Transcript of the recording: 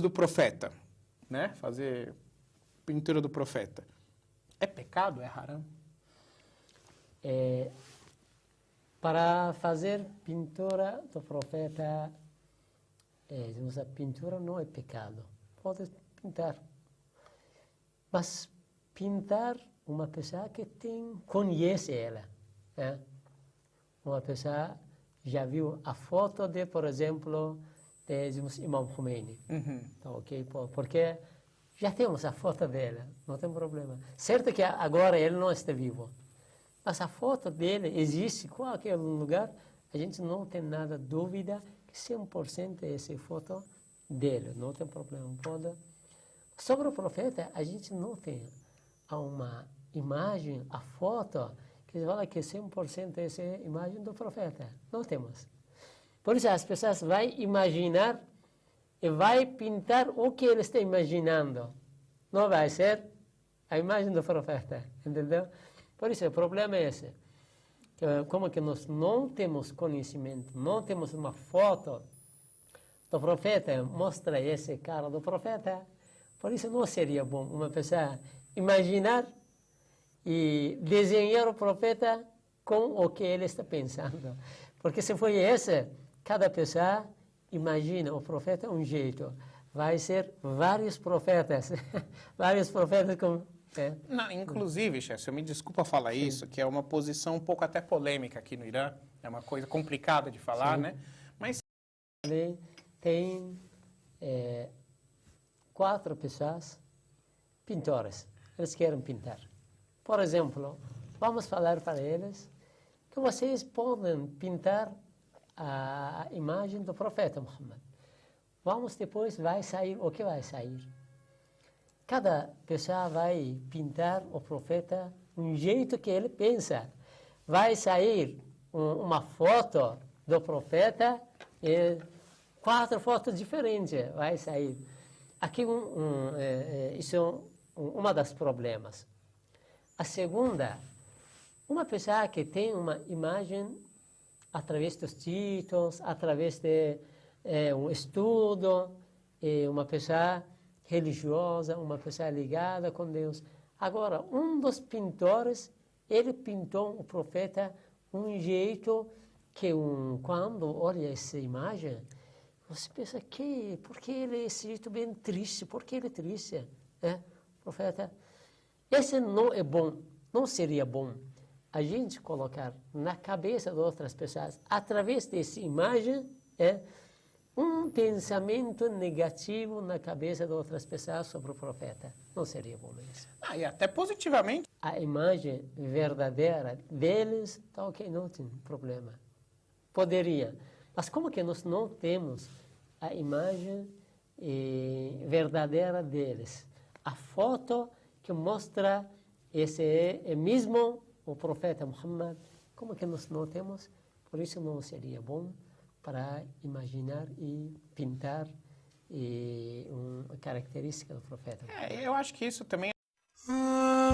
do profeta, né? Fazer pintura do profeta. É pecado? É haram? É, para fazer pintura do profeta, é, a pintura não é pecado. Pode pintar. Mas pintar uma pessoa que tem, conhece ela. Né? Uma pessoa já viu a foto de, por exemplo, de Imam Khomeini. Uhum. Então? Porque já temos a foto dela, não tem problema. Certo que agora ele não está vivo, mas a foto dele existe em qualquer lugar, a gente não tem nada dúvida que 100% é essa foto dele, não tem problema. Pode. Sobre o profeta, a gente não tem uma imagem, a foto, que fala que 100% é essa imagem do profeta. Não temos. Por isso as pessoas vão imaginar e vai pintar o que ele está imaginando. Não vai ser a imagem do profeta, entendeu? Por isso, o problema é esse. Como que nós não temos conhecimento, não temos uma foto do profeta, mostra esse cara do profeta. Por isso, não seria bom uma pessoa imaginar e desenhar o profeta com o que ele está pensando. Porque se foi esse, cada pessoa imagina o profeta um jeito. Vai ser vários profetas, vários profetas com é. Não, inclusive, chefe, eu me desculpa falar Sim. isso, que é uma posição um pouco até polêmica aqui no Irã, é uma coisa complicada de falar, Sim. né? Mas tem é, quatro pessoas pintores, eles querem pintar. Por exemplo, vamos falar para eles que vocês podem pintar a imagem do profeta Muhammad. Vamos depois, vai sair o que vai sair Cada pessoa vai pintar o profeta um jeito que ele pensa. Vai sair um, uma foto do profeta e quatro fotos diferentes vai sair. Aqui um, um, é, é, isso é um, uma das problemas. A segunda, uma pessoa que tem uma imagem através dos títulos, através de é, um estudo, uma pessoa religiosa, uma pessoa ligada com Deus. Agora, um dos pintores, ele pintou o profeta um jeito que um, quando olha essa imagem, você pensa que, por que ele é esse jeito bem triste? Por que ele é triste? É, profeta, esse não é bom, não seria bom a gente colocar na cabeça de outras pessoas, através dessa imagem, é, um pensamento negativo na cabeça de outras pessoas sobre o profeta. Não seria bom isso. Ah, e até positivamente. A imagem verdadeira deles, tá ok, não tem problema. Poderia. Mas como que nós não temos a imagem eh, verdadeira deles? A foto que mostra esse é mesmo o profeta Muhammad, como que nós não temos, por isso não seria bom para imaginar e pintar e eh, uma característica do profeta. É, eu acho que isso também. Ah,